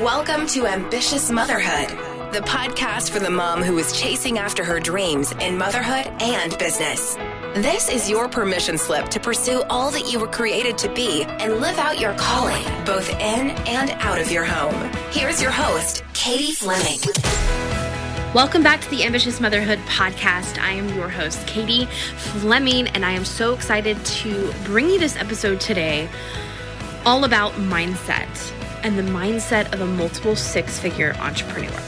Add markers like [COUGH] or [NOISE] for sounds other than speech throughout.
Welcome to Ambitious Motherhood, the podcast for the mom who is chasing after her dreams in motherhood and business. This is your permission slip to pursue all that you were created to be and live out your calling, both in and out of your home. Here's your host, Katie Fleming. Welcome back to the Ambitious Motherhood podcast. I am your host, Katie Fleming, and I am so excited to bring you this episode today all about mindset and the mindset of a multiple six figure entrepreneur.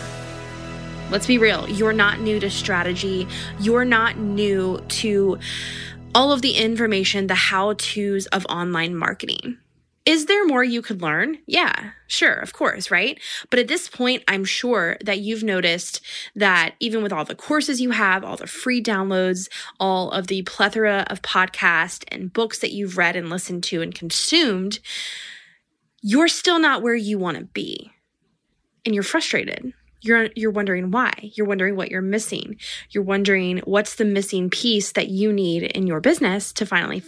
Let's be real, you're not new to strategy, you're not new to all of the information, the how to's of online marketing. Is there more you could learn? Yeah, sure, of course, right? But at this point, I'm sure that you've noticed that even with all the courses you have, all the free downloads, all of the plethora of podcasts and books that you've read and listened to and consumed, you're still not where you want to be. And you're frustrated. You're you're wondering why. You're wondering what you're missing. You're wondering what's the missing piece that you need in your business to finally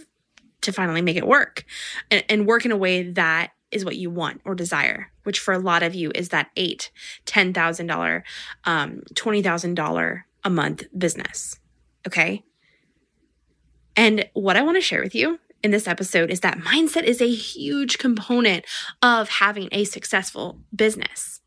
to finally make it work and, and work in a way that is what you want or desire, which for a lot of you is that eight, ten thousand dollar, um, twenty thousand dollar a month business. Okay. And what I want to share with you in this episode is that mindset is a huge component of having a successful business,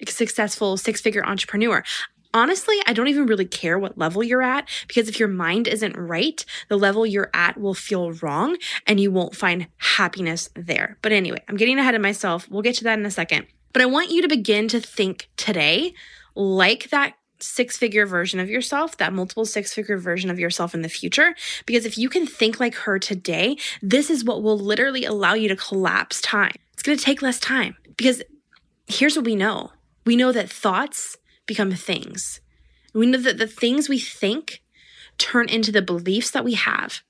a successful six figure entrepreneur. Honestly, I don't even really care what level you're at because if your mind isn't right, the level you're at will feel wrong and you won't find happiness there. But anyway, I'm getting ahead of myself. We'll get to that in a second. But I want you to begin to think today like that six figure version of yourself, that multiple six figure version of yourself in the future. Because if you can think like her today, this is what will literally allow you to collapse time. It's going to take less time because here's what we know we know that thoughts become things. We know that the things we think turn into the beliefs that we have.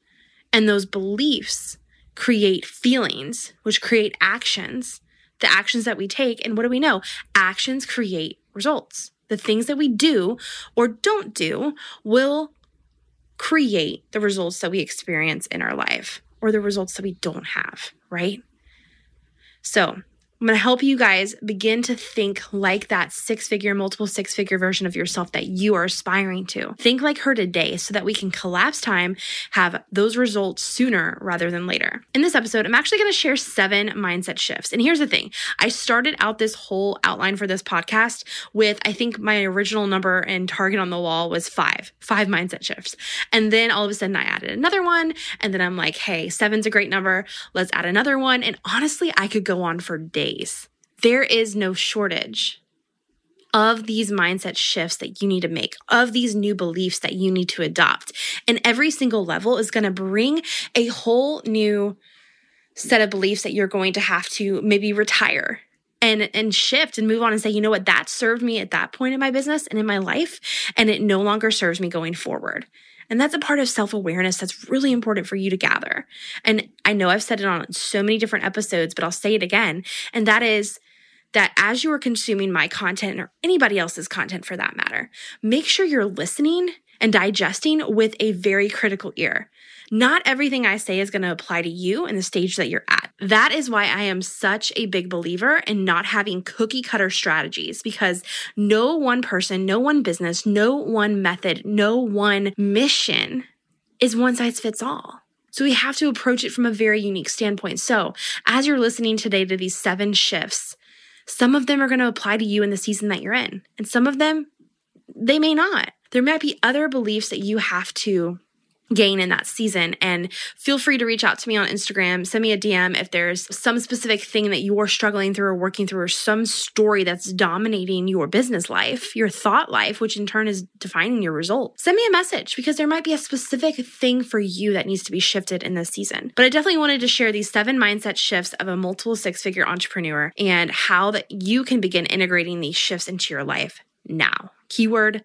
And those beliefs create feelings, which create actions, the actions that we take. And what do we know? Actions create results the things that we do or don't do will create the results that we experience in our life or the results that we don't have, right? So, I'm going to help you guys begin to think like that six figure, multiple six figure version of yourself that you are aspiring to. Think like her today so that we can collapse time, have those results sooner rather than later. In this episode, I'm actually going to share seven mindset shifts. And here's the thing I started out this whole outline for this podcast with, I think my original number and target on the wall was five, five mindset shifts. And then all of a sudden I added another one. And then I'm like, hey, seven's a great number. Let's add another one. And honestly, I could go on for days days. There is no shortage of these mindset shifts that you need to make, of these new beliefs that you need to adopt. And every single level is going to bring a whole new set of beliefs that you're going to have to maybe retire and and shift and move on and say, you know what, that served me at that point in my business and in my life, and it no longer serves me going forward. And that's a part of self awareness that's really important for you to gather. And I know I've said it on so many different episodes, but I'll say it again. And that is that as you are consuming my content or anybody else's content for that matter, make sure you're listening and digesting with a very critical ear. Not everything I say is going to apply to you in the stage that you're at. That is why I am such a big believer in not having cookie cutter strategies because no one person, no one business, no one method, no one mission is one size fits all. So we have to approach it from a very unique standpoint. So as you're listening today to these seven shifts, some of them are going to apply to you in the season that you're in, and some of them, they may not. There might be other beliefs that you have to gain in that season. And feel free to reach out to me on Instagram. Send me a DM if there's some specific thing that you're struggling through or working through, or some story that's dominating your business life, your thought life, which in turn is defining your result. Send me a message because there might be a specific thing for you that needs to be shifted in this season. But I definitely wanted to share these seven mindset shifts of a multiple six figure entrepreneur and how that you can begin integrating these shifts into your life now. Keyword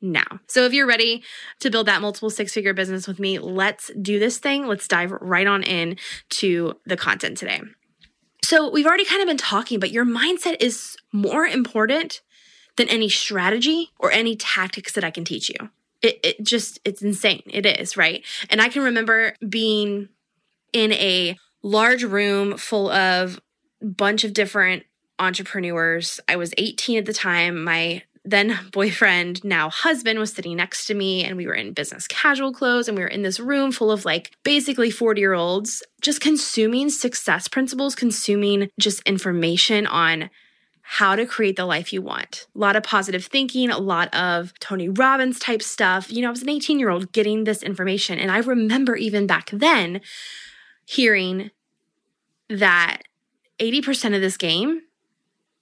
now. So if you're ready to build that multiple six figure business with me, let's do this thing. Let's dive right on in to the content today. So we've already kind of been talking, but your mindset is more important than any strategy or any tactics that I can teach you. It, it just, it's insane. It is, right? And I can remember being in a large room full of bunch of different entrepreneurs. I was 18 at the time. My then boyfriend, now husband, was sitting next to me, and we were in business casual clothes, and we were in this room full of like basically 40 year olds just consuming success principles, consuming just information on how to create the life you want. A lot of positive thinking, a lot of Tony Robbins type stuff. You know, I was an 18 year old getting this information. And I remember even back then hearing that 80% of this game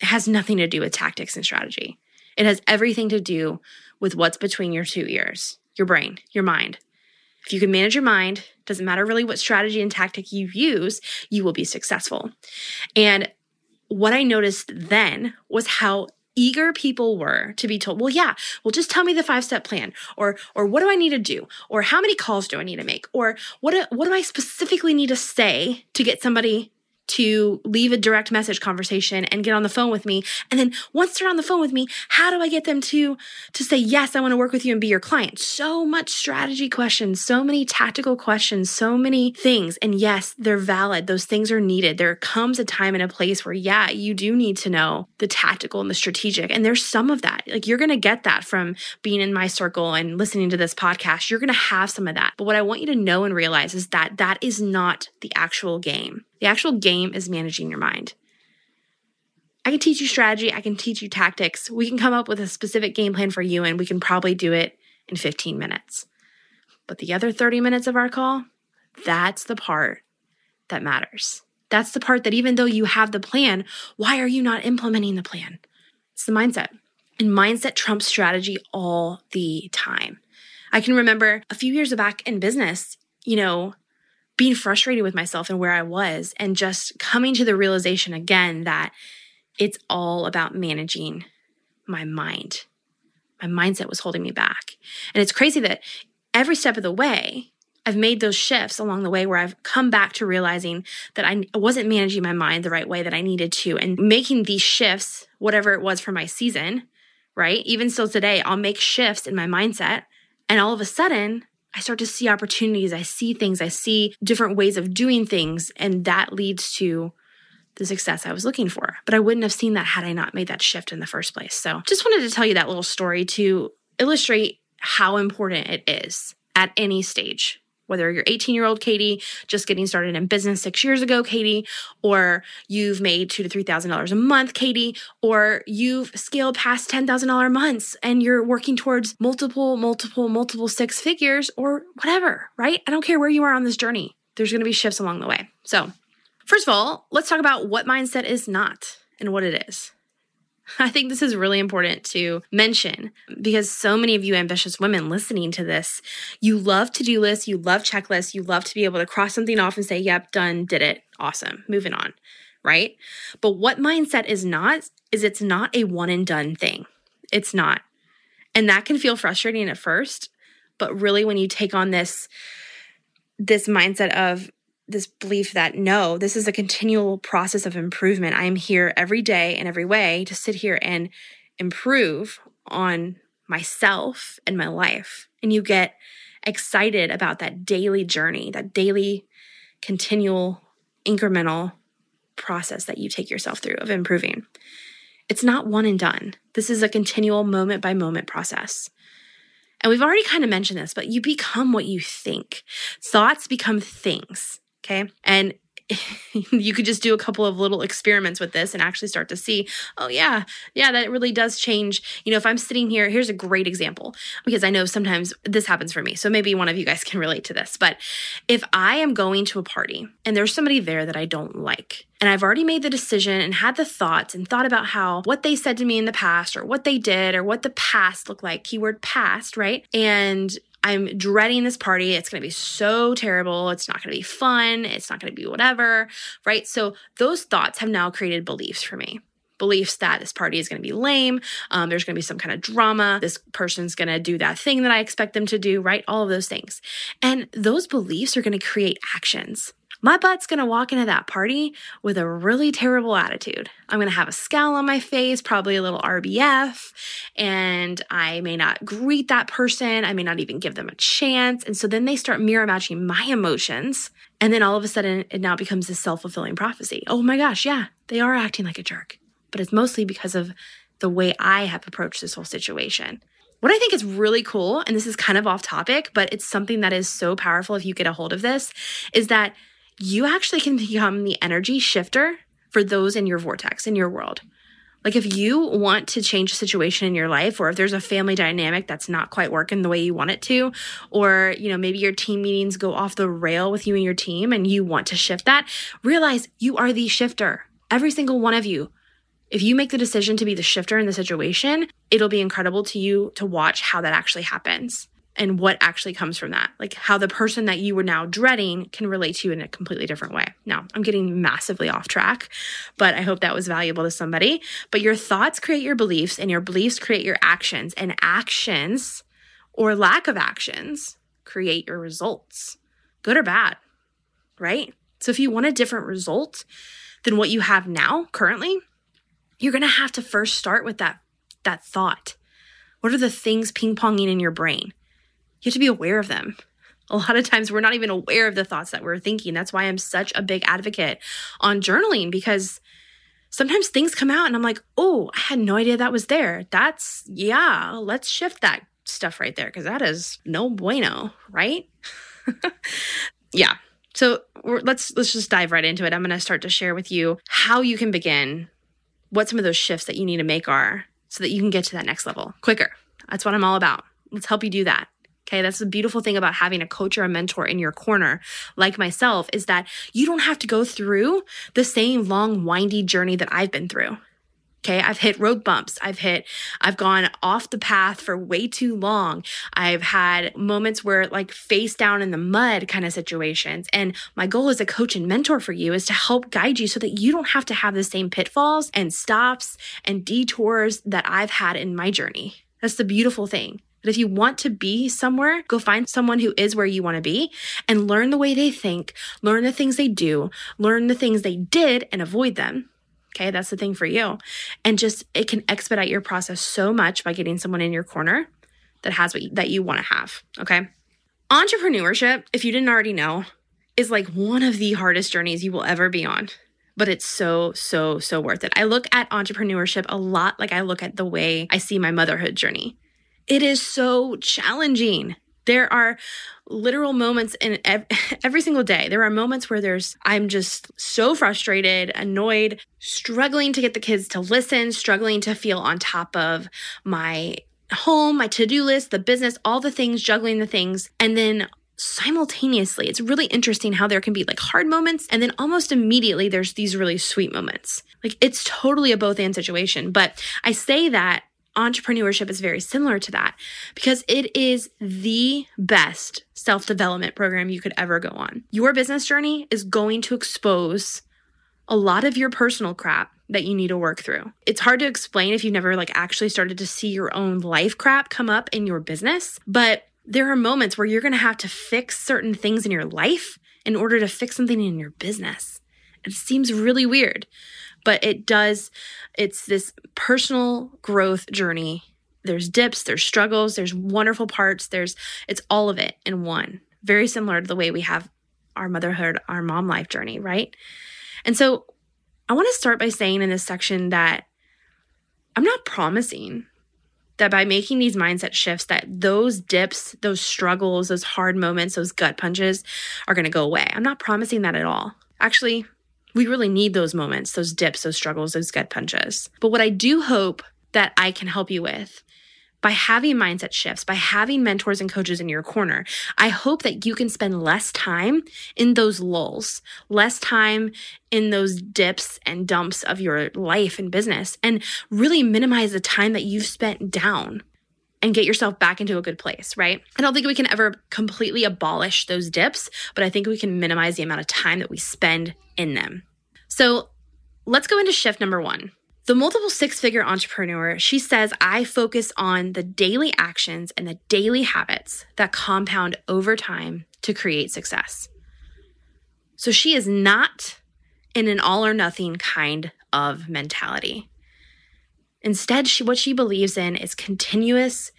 has nothing to do with tactics and strategy. It has everything to do with what's between your two ears, your brain, your mind. If you can manage your mind, doesn't matter really what strategy and tactic you use, you will be successful. And what I noticed then was how eager people were to be told, well, yeah, well, just tell me the five step plan or, or what do I need to do? Or how many calls do I need to make? Or what, what do I specifically need to say to get somebody to leave a direct message conversation and get on the phone with me. And then once they're on the phone with me how do i get them to to say yes i want to work with you and be your client? So much strategy questions so many tactical questions so many things. And yes they're valid. Those things are needed. There comes a time and a place where yeah you do need to know the tactical and the strategic. And there's some of that. Like you're going to get that from being in my circle and listening to this podcast. You're going to have some of that. But what i want you to know and realize is that that is not the actual game the actual game is managing your mind. I can teach you strategy, I can teach you tactics. We can come up with a specific game plan for you, and we can probably do it in 15 minutes. But the other 30 minutes of our call, that's the part that matters. That's the part that even though you have the plan, why are you not implementing the plan? It's the mindset. And mindset trumps strategy all the time. I can remember a few years back in business, you know, being frustrated with myself and where I was, and just coming to the realization again that it's all about managing my mind. My mindset was holding me back. And it's crazy that every step of the way, I've made those shifts along the way where I've come back to realizing that I wasn't managing my mind the right way that I needed to and making these shifts, whatever it was for my season, right? Even still today, I'll make shifts in my mindset. And all of a sudden, I start to see opportunities. I see things. I see different ways of doing things. And that leads to the success I was looking for. But I wouldn't have seen that had I not made that shift in the first place. So just wanted to tell you that little story to illustrate how important it is at any stage whether you're 18 year old Katie just getting started in business six years ago, Katie, or you've made two to three thousand dollars a month, Katie, or you've scaled past ten thousand dollar months and you're working towards multiple, multiple, multiple six figures, or whatever, right? I don't care where you are on this journey. There's going to be shifts along the way. So, first of all, let's talk about what mindset is not and what it is. [LAUGHS] I think this is really important to mention because so many of you ambitious women listening to this, you love to do lists, you love checklists, you love to be able to cross something off and say, yep, done, did it, awesome, moving on, right? But what mindset is not, is it's not a one and done thing. It's not. And that can feel frustrating at first, but really when you take on this, this mindset of this belief that no, this is a continual process of improvement. I am here every day in every way to sit here and improve on myself and my life. And you get excited about that daily journey, that daily, continual, incremental process that you take yourself through of improving. It's not one and done. This is a continual moment by moment process. And we've already kind of mentioned this, but you become what you think. Thoughts become things. Okay. And [LAUGHS] you could just do a couple of little experiments with this and actually start to see, oh, yeah, yeah, that really does change. You know, if I'm sitting here, here's a great example because I know sometimes this happens for me. So maybe one of you guys [LAUGHS] can relate to this. But if I am going to a party and there's somebody there that I don't like, and I've already made the decision and had the thoughts and thought about how what they said to me in the past or what they did or what the past looked like, keyword past, right? And I'm dreading this party. It's going to be so terrible. It's not going to be fun. It's not going to be whatever, right? So those thoughts have now created beliefs for me. Beliefs that this party is going to be lame. Um, there's going to be some kind of drama. This person's going to do that thing that I expect them to do, right? All of those things. And those beliefs are going to create actions my butt's gonna walk into that party with a really terrible attitude. I'm gonna have a scowl on my face, probably a little RBF, and I may not greet that person. I may not even give them a chance. And so then they start mirror matching my emotions. And then all of a sudden, it now becomes a self fulfilling prophecy. Oh my gosh, yeah, they are acting like a jerk. but it's mostly because of the way I have approached this whole situation. What I think is really cool, and this is kind of off topic, but it's something that is so powerful if you get a hold of this, is that you actually can become the energy shifter for those in your vortex, in your world. Like if you want to change a situation in your life, or if there's a family dynamic that's not quite working the way you want it to, or, you know, maybe your team meetings go off the rail with you and your team and you want to shift that, realize you are the shifter. Every single one of you. If you make the decision to be the shifter in the situation, it'll be incredible to you to watch how that actually happens and what actually comes from that. Like how the person that you were now dreading can relate to you in a completely different way. Now, I'm getting massively off track, but I hope that was valuable to somebody. But your thoughts create your beliefs, and your beliefs create your actions, and actions or lack of actions create your results, good or bad, right? So if you want a different result than what you have now currently, you're going to have to first start with that that thought. What are the things ping-ponging in your brain? You have to be aware of them. A lot of times we're not even aware of the thoughts that we're thinking. That's why I'm such a big advocate on journaling because sometimes things come out and I'm like, oh, I had no idea that was there. That's, yeah, let's shift that stuff right there because that is no bueno, right? [LAUGHS] yeah. So let's let's just dive right into it. I'm going to start to share with you how you can begin, what some of those shifts that you need to make are, so that you can get to that next level quicker. That's what I'm all about. Let's help you do that. Okay. That's the beautiful thing about having a coach or a mentor in your corner, like myself, is that you don't have to go through the same long, windy journey that I've been through. Okay. I've hit road bumps. I've hit, I've gone off the path for way too long. I've had moments where like face down in the mud kind of situations. And my goal as a coach and mentor for you is to help guide you so that you don't have to have the same pitfalls and stops and detours that I've had in my journey. That's the beautiful thing. But if you want to be somewhere, go find someone who is where you want to be and learn the way they think, learn the things they do, learn the things they did and avoid them. Okay, that's the thing for you. And just it can expedite your process so much by getting someone in your corner that has what you, that you want to have, okay? Entrepreneurship, if you didn't already know, is like one of the hardest journeys you will ever be on but it's so, so, so worth it. I look at entrepreneurship a lot like I look at the way I see my motherhood journey. It is so challenging. There are literal moments in [LAUGHS] every single day. There are moments where there's, I'm just so frustrated, annoyed, struggling to get the kids to listen, struggling to feel on top of my home, my to do list, the business, all the things, juggling the things. And then simultaneously, it's really interesting how there can be like hard moments and then almost immediately there's these really sweet moments. Like it's totally a both and situation. But I say that entrepreneurship is very similar to that because it is the best self development program you could ever go on. Your business journey is going to expose a lot of your personal crap that you need to work through. It's hard to explain if you've never like actually started to see your own life crap come up in your business, but there are moments where you're going to have to fix certain things in your life in order to fix something in your business. It seems really weird, but it does, it's this personal growth journey. There's dips, there's struggles, there's wonderful parts, there's, it's all of it in one. Very similar to the way we have our motherhood, our mom life journey, right? And so I want to start by saying in this section that I'm not promising that by making these mindset shifts that those dips those struggles those hard moments those gut punches are going to go away i'm not promising that at all actually we really need those moments, those dips, those struggles, those gut punches. But what I do hope that I can help you with by having mindset shifts, by having mentors and coaches in your corner, I hope that you can spend less time in those lulls, less time in those dips and dumps of your life and business, and really minimize the time that you've spent down and get yourself back into a good place, right? I don't think we can ever completely abolish those dips, but I think we can minimize the amount of time that we spend in them. So let's go into shift number one. The multiple six figure entrepreneur, she says, I focus on the daily actions and the daily habits that compound over time to create success. So she is not in an all or nothing kind of mentality. Instead, she, what she believes in is continuous,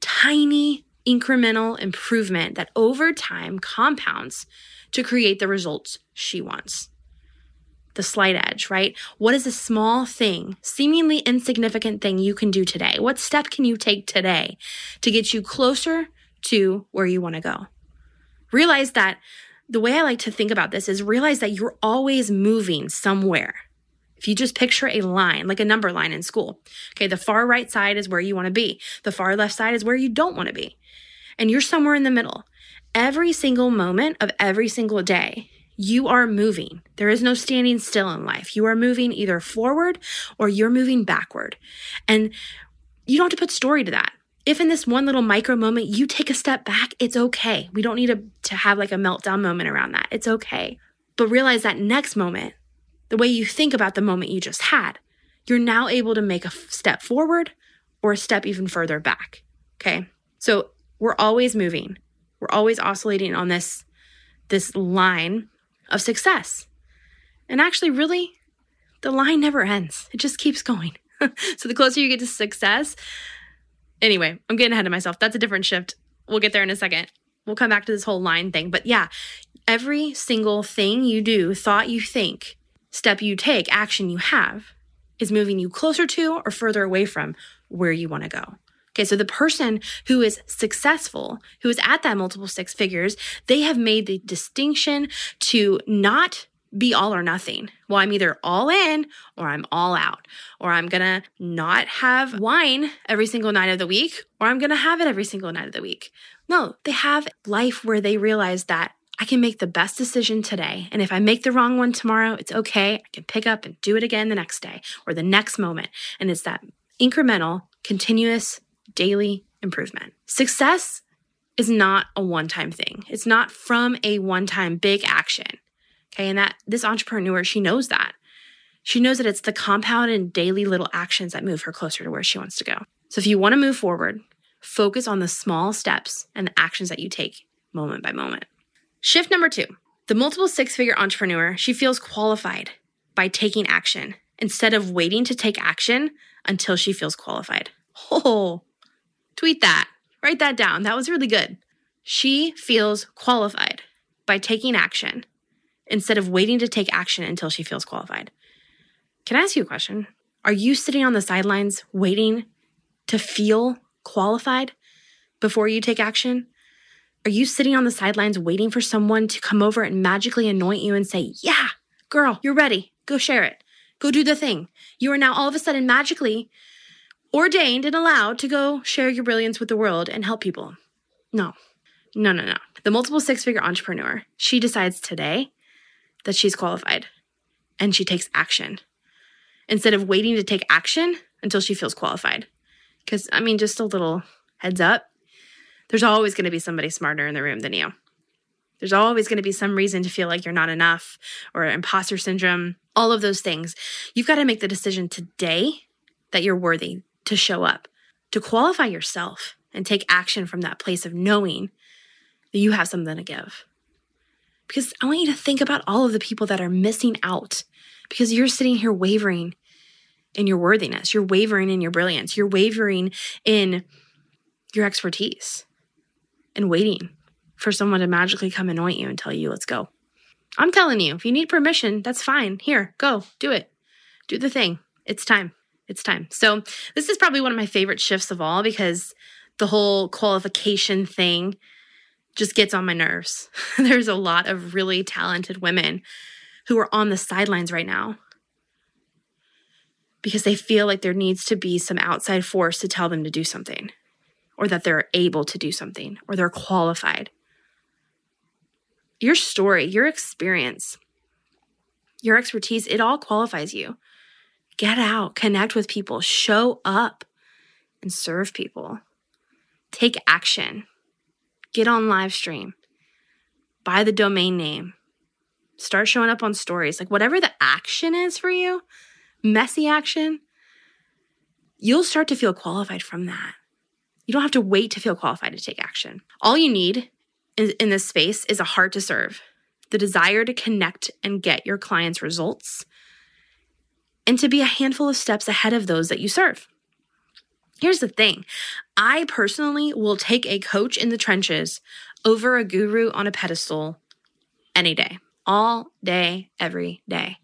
tiny, incremental improvement that over time compounds to create the results she wants. the slight edge, right? What is a small thing, seemingly insignificant thing you can do today? What step can you take today to get you closer to where you want to go? Realize that the way I like to think about this is realize that you're always moving somewhere. If you just picture a line, like a number line in school, okay, the far right side is where you want to be, the far left side is where you don't want to be. And you're somewhere in the middle. Every single moment of every single day, you are moving. There is no standing still in life. You are moving either forward or you're moving backward. And you don't have to put story to that. If in this one little micro moment you take a step back, it's okay. We don't need to, to have like a meltdown moment around that. It's okay. But realize that next moment, the way you think about the moment you just had, you're now able to make a step forward or a step even further back. Okay. So we're always moving. We're always oscillating on this, this line of success. And actually, really, the line never ends. It just keeps going. [LAUGHS] so the closer you get to success, anyway, I'm getting ahead of myself. That's a different shift. We'll get there in a second. We'll come back to this whole line thing. But yeah, every single thing you do, thought you think, step you take, action you have, is moving you closer to or further away from where you want to go. Okay, so the person who is successful, who is at that multiple six figures, they have made the distinction to not be all or nothing. Well, I'm either all in or I'm all out, or I'm gonna not have wine every single night of the week, or I'm gonna have it every single night of the week. No, they have life where they realize that I can make the best decision today. And if I make the wrong one tomorrow, it's okay. I can pick up and do it again the next day or the next moment. And it's that incremental, continuous daily improvement. Success is not a one time thing, it's not from a one time big action. Okay. And that this entrepreneur, she knows that. She knows that it's the compounded daily little actions that move her closer to where she wants to go. So if you want to move forward, focus on the small steps and the actions that you take moment by moment. Shift number two the multiple six figure entrepreneur, she feels qualified by taking action instead of waiting to take action until she feels qualified. Oh, Tweet that. Write that down. That was really good. She feels qualified by taking action instead of waiting to take action until she feels qualified. Can I ask you a question? Are you sitting on the sidelines waiting to feel qualified before you take action? Are you sitting on the sidelines waiting for someone to come over and magically anoint you and say, Yeah, girl, you're ready. Go share it. Go do the thing. You are now all of a sudden magically ordained and allowed to go share your brilliance with the world and help people. No, no, no, no. The multiple six figure entrepreneur, she decides today that she's qualified and she takes action instead of waiting to take action until she feels qualified. Because, I mean, just a little heads up there's always going to be somebody smarter in the room than you. There's always going to be some reason to feel like you're not enough or imposter syndrome, all of those things. You've got to make the decision today that you're worthy, to show up, to qualify yourself and take action from that place of knowing that you have something to give. Because I want you to think about all of the people that are missing out because you're sitting here wavering in your worthiness, you're wavering in your brilliance, you're wavering in your expertise and waiting for someone to magically come anoint you and tell you, let's go. I'm telling you, if you need permission, that's fine. Here, go, do it. Do the thing. It's time it's time. So, this is probably one of my favorite shifts of all because the whole qualification thing just gets on my nerves. [LAUGHS] There's a lot of really talented women who are on the sidelines right now because they feel like there needs to be some outside force to tell them to do something or that they're able to do something or they're qualified. Your story, your experience, your expertise, it all qualifies you. Get out, connect with people, show up and serve people. Take action. Get on live stream. Buy the domain name. Start showing up on stories. Like whatever the action is for you, messy action, you'll start to feel qualified from that. You don't have to wait to feel qualified to take action. All you need in, this space is a heart to serve, the desire to connect and get your clients results and to be a handful of steps ahead of those that you serve. Here's the thing I personally will take a coach in the trenches over a guru on a pedestal any day, all day, every day.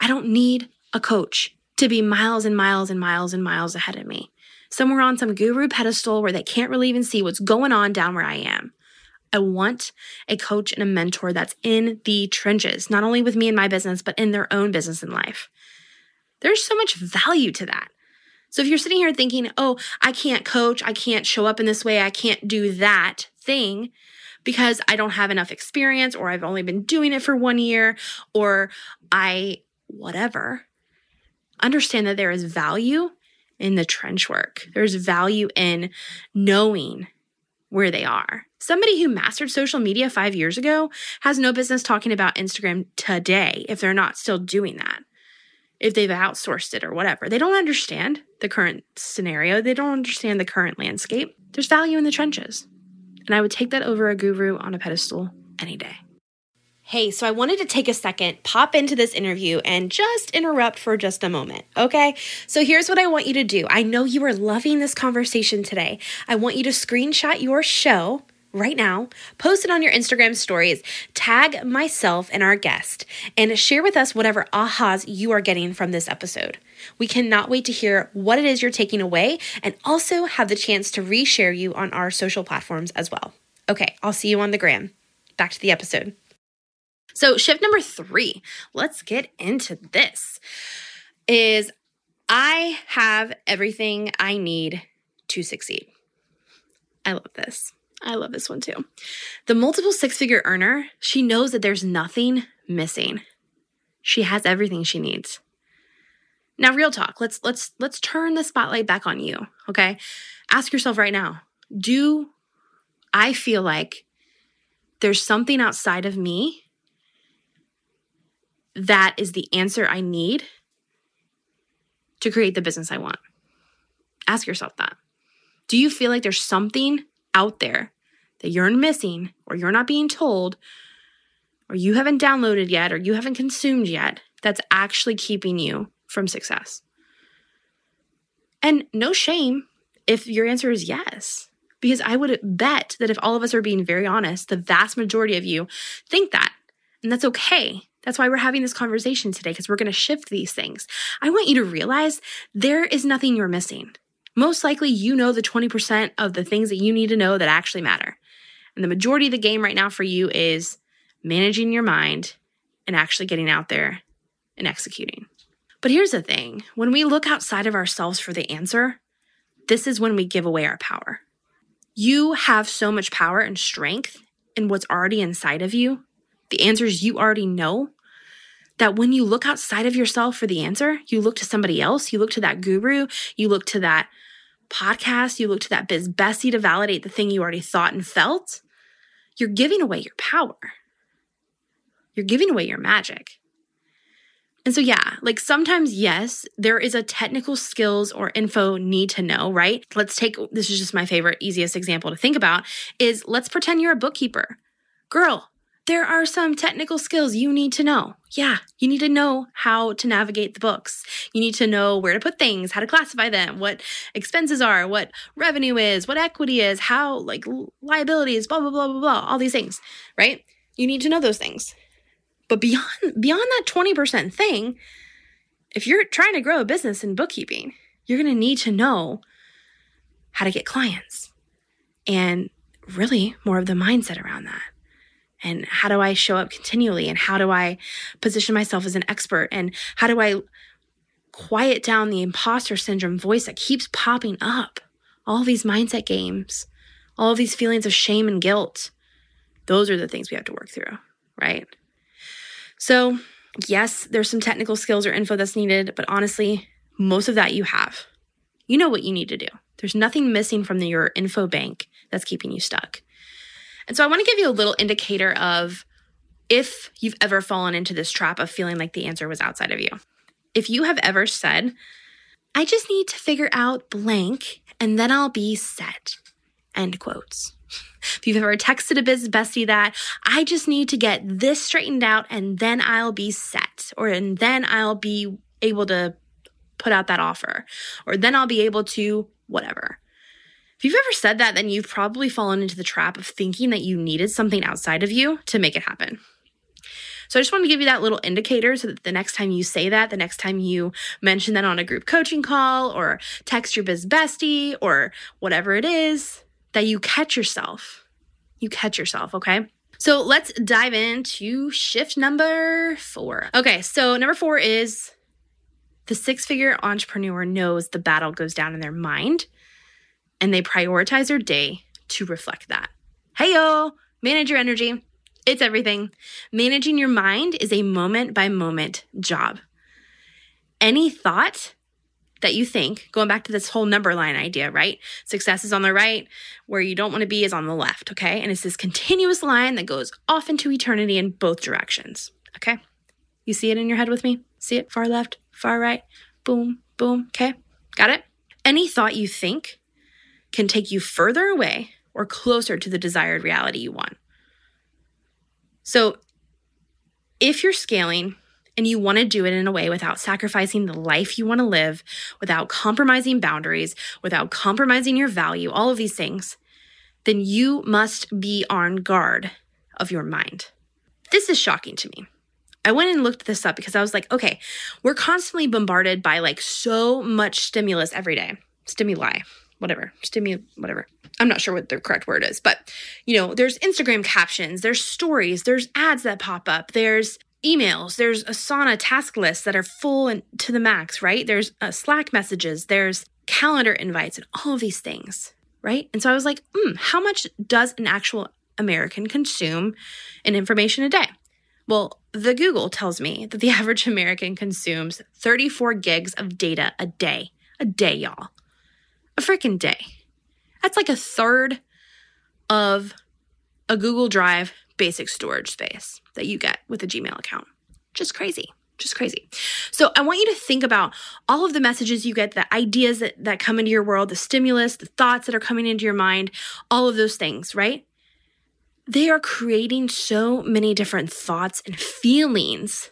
I don't need a coach to be miles and miles and miles and miles ahead of me. Somewhere on some guru pedestal where they can't really even see what's going on down where I am. I want a coach and a mentor that's in the trenches, not only with me and my business, but in their own business and life. There's so much value to that. So if you're sitting here thinking, oh, I can't coach, I can't show up in this way, I can't do that thing because I don't have enough experience, or I've only been doing it for one year, or I, whatever, understand that there is value in the trench work. There's value in knowing where they are. Somebody who mastered social media five years ago has no business talking about Instagram today if they're not still doing that. If they've outsourced it or whatever. They don't understand the current scenario, they don't understand the current landscape. There's value in the trenches. And I would take that over a guru on a pedestal any day. Hey, so I wanted to take a second, pop into this interview, and just interrupt for just a moment, okay? So here's what I want you to do. I know you are loving this conversation today. I want you to screenshot your show right now, post it on your Instagram stories, tag myself and our guest, and share with us whatever ahas you are getting from this episode. We cannot wait to hear what it is you're taking away and also have the chance to reshare you on our social platforms as well. Okay, I'll see you on the gram. Back to the episode. So, shift number three, let's get into this, is I have everything I need to succeed. I love this. I love this one too. The multiple six figure earner, she knows that there's nothing missing. She has everything she needs. Now real talk, let's let's let's turn the spotlight back on you, okay? Ask yourself right now, do I feel like there's something outside of me that is the answer I need to create the business I want? Ask yourself that. Do you feel like there's something out there that you're missing or you're not being told or you haven't downloaded yet or you haven't consumed yet that's actually keeping you from success? And no shame if your answer is yes, because I would bet that if all of us are being very honest, the vast majority of you think that. And that's okay. That's why we're having this conversation today, because we're going to shift these things. I want you to realize there is nothing you're missing. Most likely, you know the 20% of the things that you need to know that actually matter. And the majority of the game right now for you is managing your mind and actually getting out there and executing. But here's the thing when we look outside of ourselves for the answer, this is when we give away our power. You have so much power and strength in what's already inside of you, the answers you already know, that when you look outside of yourself for the answer, you look to somebody else, you look to that guru, you look to that podcast, you look to that biz bestie to validate the thing you already thought and felt, you're giving away your power. You're giving away your magic. And so, yeah, like sometimes, yes, there is a technical skills or info need to know, right? Let's take this is just my favorite, easiest example to think about is let's pretend you're a bookkeeper. Girl, there are some technical skills you need to know. Yeah, you need to know how to navigate the books. You need to know where to put things, how to classify them, what expenses are, what revenue is, what equity is, how like liabilities, blah blah blah blah blah, all these things, right? You need to know those things. But beyond beyond that 20% thing, if you're trying to grow a business in bookkeeping, you're going to need to know how to get clients and really more of the mindset around that and how do I show up continually? And how do I position myself as an expert? And how do I quiet down the imposter syndrome voice that keeps popping up? All these mindset games all these feelings of shame and guilt those are the things we have to work through right? So yes there's some technical skills or info that's needed but honestly most of that you have. You know what you need to do. There's nothing missing from the, your info bank that's keeping you stuck and so I want to give you a little indicator of if you've ever fallen into this trap of feeling like the answer was outside of you. If you have ever said, I just need to figure out blank and then I'll be set, end quotes. If you've ever texted a business bestie that, I just need to get this straightened out and then I'll be set, or and then I'll be able to put out that offer, or then I'll be able to whatever. If you've ever said that, then you've probably fallen into the trap of thinking that you needed something outside of you to make it happen. So I just want to give you that little indicator so that the next time you say that, the next time you mention that on a group coaching call or text your biz bestie or whatever it is, that you catch yourself. You catch yourself, okay? So let's dive into shift number four. Okay, so number four is the six figure entrepreneur knows the battle goes down in their mind and they prioritize their day to reflect that. Hey, yo, manage your energy. It's everything. Managing your mind is a moment by moment job. Any thought that you think, going back to this whole number line idea, right? Success is on the right, where you don't want to be is on the left, okay? And it's this continuous line that goes off into eternity in both directions, okay? You see it in your head with me? See it? Far left, far right, boom, boom, okay? Got it? Any thought you think can take you further away or closer to the desired reality you want. So, if you're scaling and you want to do it in a way without sacrificing the life you want to live, without compromising boundaries, without compromising your value, all of these things, then you must be on guard of your mind. This is shocking to me. I went and looked this up because I was like, okay, we're constantly bombarded by like so much stimulus every day, stimuli, whatever, stimu, whatever. I'm not sure what the correct word is, but you know, there's Instagram captions, there's stories, there's ads that pop up, there's emails, there's Asana task lists that are full and to the max, right? There's uh, Slack messages, there's calendar invites, and all of these things, right? And so I was like, mm, how much does an actual American consume in information a day? Well, the Google tells me that the [LAUGHS] average American consumes 34 gigs of data a day. A day, y'all. A freaking day. That's like a third of a Google Drive basic storage space that you get with a Gmail account. Just crazy. Just crazy. So I want you to think about all of the messages you get, the ideas that, that come into your world, the stimulus, the thoughts that are coming into your mind, all of those things, right? They are creating so many different thoughts and feelings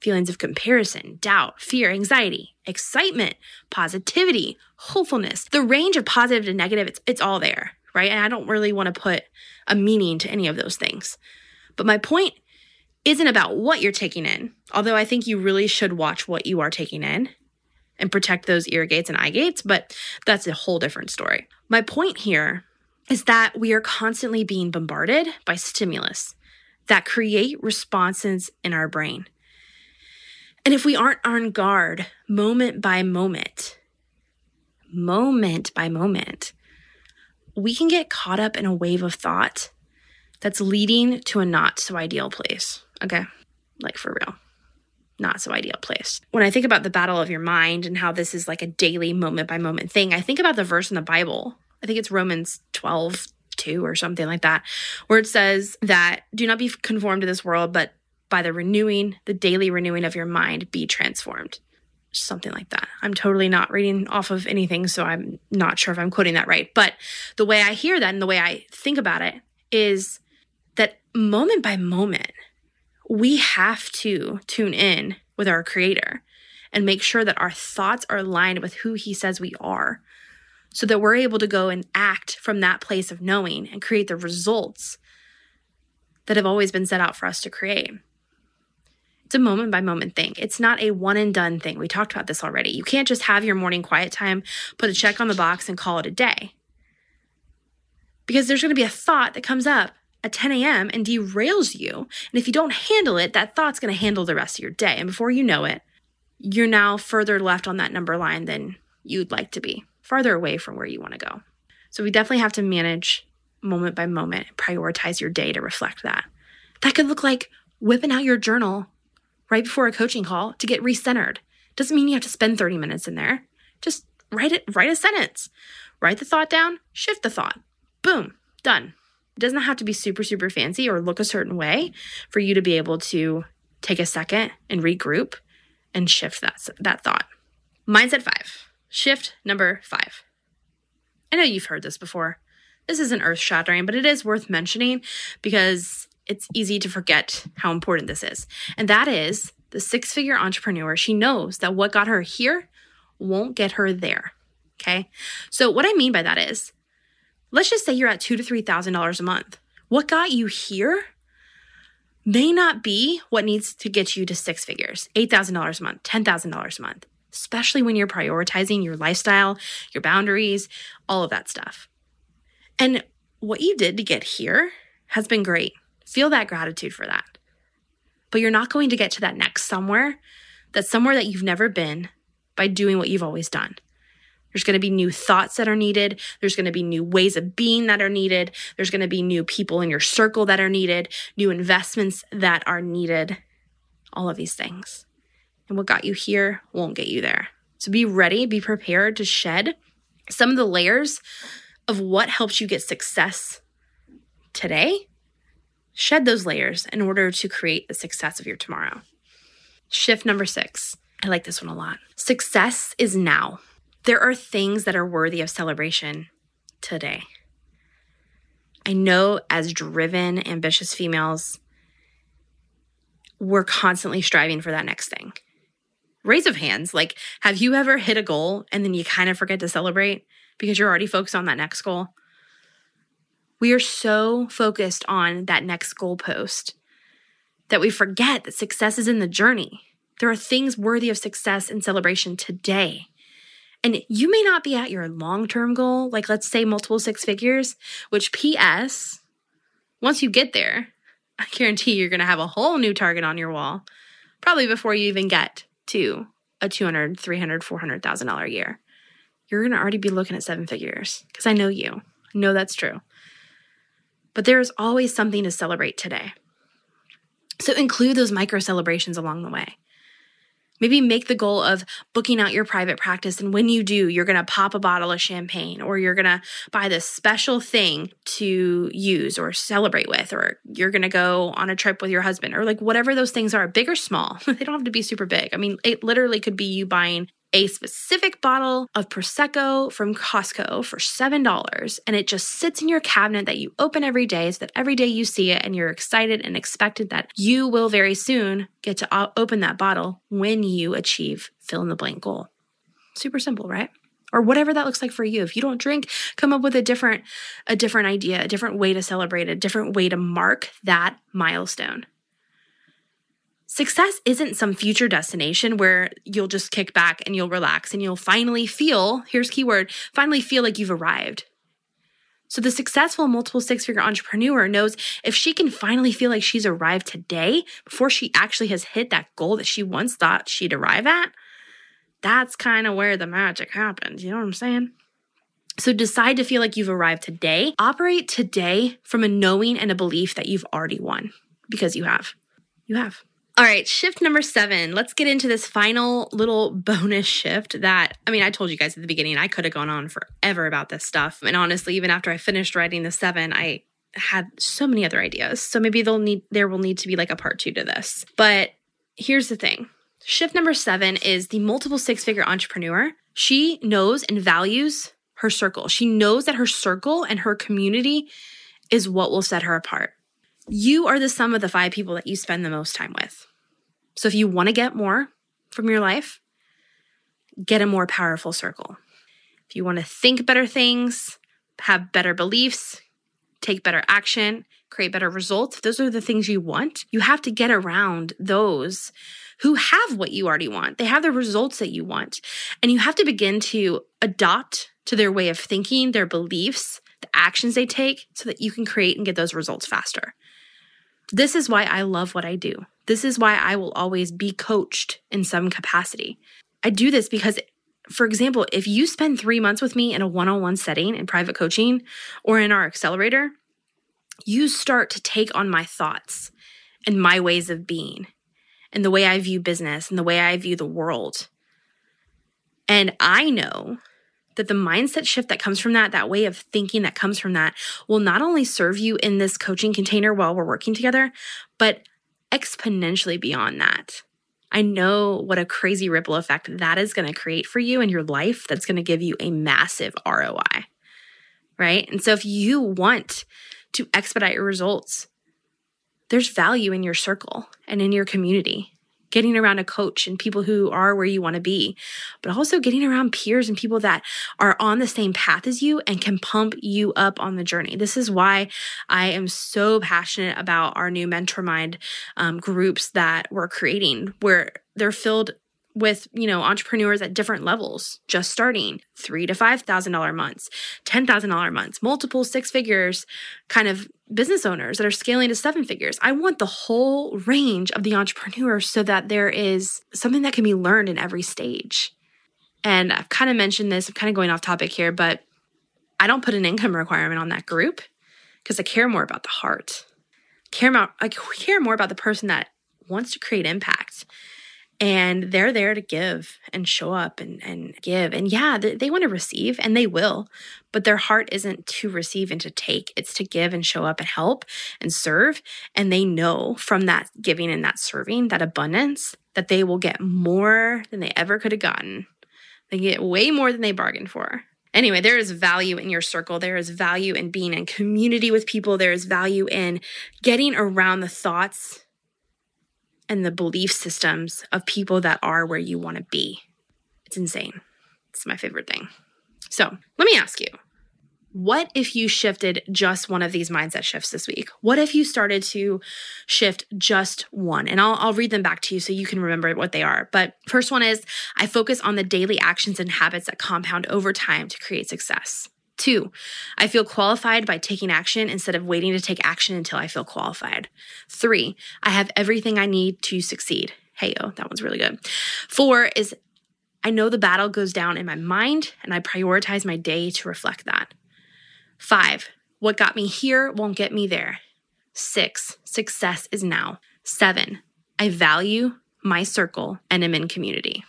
feelings of comparison, doubt, fear, anxiety, excitement, positivity, hopefulness. The range of positive to negative, it's, it's all there, right? And I don't really want to put a meaning to any of those things. But my point isn't about what you're taking in, although I think you really should watch what you are taking in and protect those ear gates and eye gates, but that's a whole different story. My point here is that we are constantly being bombarded by stimulus that create responses in our brain. And if we aren't on guard moment by moment, moment by moment, we can get caught up in a wave of thought that's leading to a not so ideal place. Okay. Like for real. Not so ideal place. When I think about the battle of your mind and how this is like a daily moment by moment thing, I think about the verse in the Bible. I think it's Romans 12, 2 or something like that, where it says that do not be conformed to this world, but by the renewing, the daily renewing of your mind, be transformed. Something like that. I'm totally not reading off of anything, so I'm not sure if I'm quoting that right. But the way I hear that and the way I think about it is that moment by moment, we have to tune in with our creator and make sure that our thoughts are aligned with who he says we are so that we're able to go and act from that place of knowing and create the results that have always been set out for us to create. It's a moment by moment thing. It's not a one and done thing. We talked about this already. You can't just have your morning quiet time, put a check on the box, and call it a day. Because there's going to be a thought that comes up at 10 a.m. and derails you. And if you don't handle it, that thought's going to handle the rest of your day. And before you know it, you're now further left on that number line than you'd like to be, farther away from where you want to go. So we definitely have to manage moment by moment, prioritize your day to reflect that. That could look like whipping out your journal right before a coaching call to get recentered. Doesn't mean you have to spend 30 minutes in there. Just write it, write a sentence. Write the thought down, shift the thought. Boom, done. It doesn't have to be super, super fancy or look a certain way for you to be able to take a second and regroup and shift that, that thought. Mindset five, shift number five. I know you've heard this before. This isn't earth shattering, but it is worth mentioning because it's easy to forget how important this is. And that is the six figure entrepreneur. She knows that what got her here won't get her there. Okay. So, what I mean by that is, let's just say you're at two to three thousand dollars a month. What got you here may not be what needs to get you to six figures $8,000 a month, $10,000 a month, especially when you're prioritizing your lifestyle, your boundaries, all of that stuff. And what you did to get here has been great. Feel that gratitude for that. But you're not going to get to that next somewhere that's somewhere that you've never been by doing what you've always done. There's going to be new thoughts that are needed. There's going to be new ways of being that are needed. There's going to be new people in your circle that are needed, new investments that are needed, all of these things. And what got you here won't get you there. So be ready, be prepared to shed some of the layers of what helps you get success today. Shed those layers in order to create the success of your tomorrow. Shift number six. I like this one a lot. Success is now. There are things that are worthy of celebration today. I know as driven, ambitious females, we're constantly striving for that next thing. Raise of hands, like, have you ever hit a goal and then you kind of forget to celebrate because you're already focused on that next goal? We are so focused on that next goal post that we forget that success is in the journey. There are things worthy of success and celebration today. And you may not be at your long term goal, like let's say multiple six figures, which PS, once you get there, I guarantee you're going to have a whole new target on your wall, probably before you even get to a 200, 300, 400,000 dollar year. You're going to already be looking at seven figures because I know you. I know that's true. But there is always something to celebrate today. So include those micro celebrations along the way. Maybe make the goal of booking out your private practice. And when you do, you're going to pop a bottle of champagne or you're going to buy this special thing to use or celebrate with, or you're going to go on a trip with your husband or like whatever those things are, big or small. [LAUGHS] they don't have to be super big. I mean, it literally could be you buying a specific bottle of Prosecco from Costco for $7 and it just sits in your cabinet that you open every day so that every day you see it and you're excited and expected that you will very soon get to uh, open that bottle when you achieve fill in the blank goal. Super simple, right? Or whatever that looks like for you. If you don't drink, come up with a different a different idea, a different way to celebrate, a different way to mark that milestone. Success isn't some future destination where you'll just kick back and you'll relax and you'll finally feel, here's keyword, finally feel like you've arrived. So the successful multiple six figure entrepreneur knows if she can finally feel like she's arrived today before she actually has hit that goal that she once thought she'd arrive at, that's kind of where the magic happens. You know what I'm saying? So decide to feel like you've arrived today. Operate today from a knowing and a belief that you've already won because you have. You have. All right, shift number seven. Let's get into this final little [LAUGHS] bonus shift that, I mean, I told you guys at the beginning, I could have gone on forever about this stuff. And honestly, even after I finished writing the seven, I had so many other ideas. So maybe they'll need, there will need to be like a part two to this. But here's the thing shift number seven is the multiple six figure entrepreneur. She knows and values her circle. She knows that her circle and her community is what will set her apart. You are the sum of the five people that you spend the most time with. So if you want to get more from your life, get a more powerful circle. If you want to think better things, have better beliefs, take better action, create better results, those are the things you want, you have to get around those who have what you already want. They have the results that you want. And you have to begin to adopt to their way of thinking, their beliefs, the actions they take, so that you can create and get those results faster. This is why I love what I do. This is why I will always be coached in some capacity. I do this because, for example, if you spend three months with me in a one on one setting in private coaching or in our accelerator, you start to take on my thoughts and my ways of being and the way I view business and the way I view the world. And I know that the mindset shift that comes from that, that way of thinking that comes from that, will not only serve you in this coaching container while we're working together, but exponentially beyond that. I know what a crazy ripple effect that is going to create for you in your life that's going to give you a massive ROI. Right. And so if you want to expedite your results, there's value in your circle and in your community. Getting around a coach and people who are where you want to be, but also getting around peers and people that are on the same path as you and can pump you up on the journey. This is why I am so passionate about our new Mentor Mind um, groups that we're creating, where they're filled with you know entrepreneurs at different levels just starting three to five thousand dollar months ten thousand dollar months multiple six figures kind of business owners that are scaling to seven figures. I want the whole range of the entrepreneur so that there is something that can be learned in every stage. And i've kind of mentioned this i'm kind of going off topic here but i don't put an income requirement on that group because i care more about the heart. Care about i care more about the person that wants to create impact and they're there to give and show up and, and give. And yeah they, they want to receive and they will but their heart isn't to receive and to take. It's to give and show up and help and serve. And they know from that giving and that serving that abundance that they will get more than they ever could have gotten. They get way more than they bargained for. Anyway, there is value in your circle. There is value in being in community with people. There is value in getting around the thoughts and the belief systems of people that are where you want to be. It's insane. It's my favorite thing. So let me ask you what if you shifted just one of these mindset shifts this week? What if you started to shift just one? And I'll, I'll read them back to you so you can remember what they are. But first one is I focus on the daily actions and habits that compound over time to create success. Two, I feel qualified by taking action instead of waiting to take action until I feel qualified. Three, I have everything I need to succeed. Hey, oh, that one's really good. Four is I know the battle goes down in my mind and I prioritize my day to reflect that. Five, what got me here won't get me there. Six, success is now. Seven, I value my circle and am in community.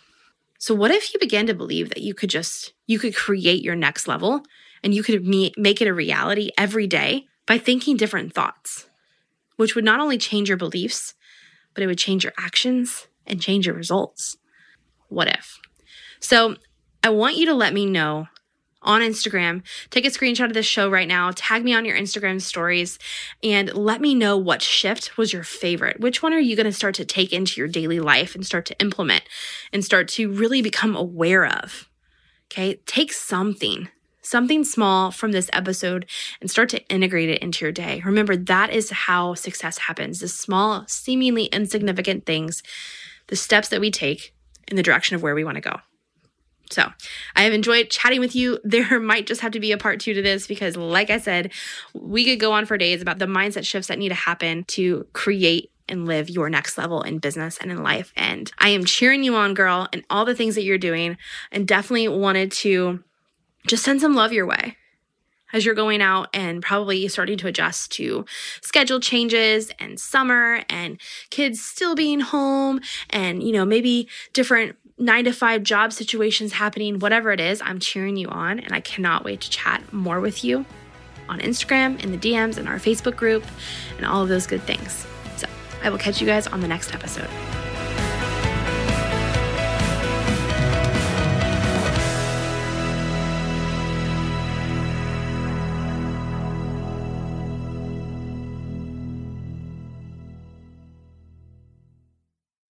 So, what if you began to believe that you could just, you could create your next level and you could make it a reality every day by thinking different thoughts, which would not only change your beliefs, but it would change your actions and change your results. What if? So I want you to let me know on Instagram. Take a screenshot of this show right now, tag me on your Instagram stories, and let me know what shift was your favorite. Which one are you going to start to take into your daily life and start to implement and start to really become aware of? Okay, take something something small from this episode and start to integrate it into your day. Remember, that is how success happens the small, seemingly insignificant things, the steps that we take in the direction of where we want to go. So, I have enjoyed chatting with you. [LAUGHS] There might just have to be a part two to this because, like I said, we could go on for days about the mindset shifts that need to happen to create and live your next level in business and in life. And I am cheering you on, girl, and all the things that you're doing, and definitely wanted to just send some love your way as you're going out and probably starting to adjust to schedule changes and summer and kids still being home and you know maybe different 9 to 5 job situations happening whatever it is I'm cheering you on and I cannot wait to chat more with you on Instagram in the DMs in our Facebook group and all of those good things. So, I will catch you guys on the next episode.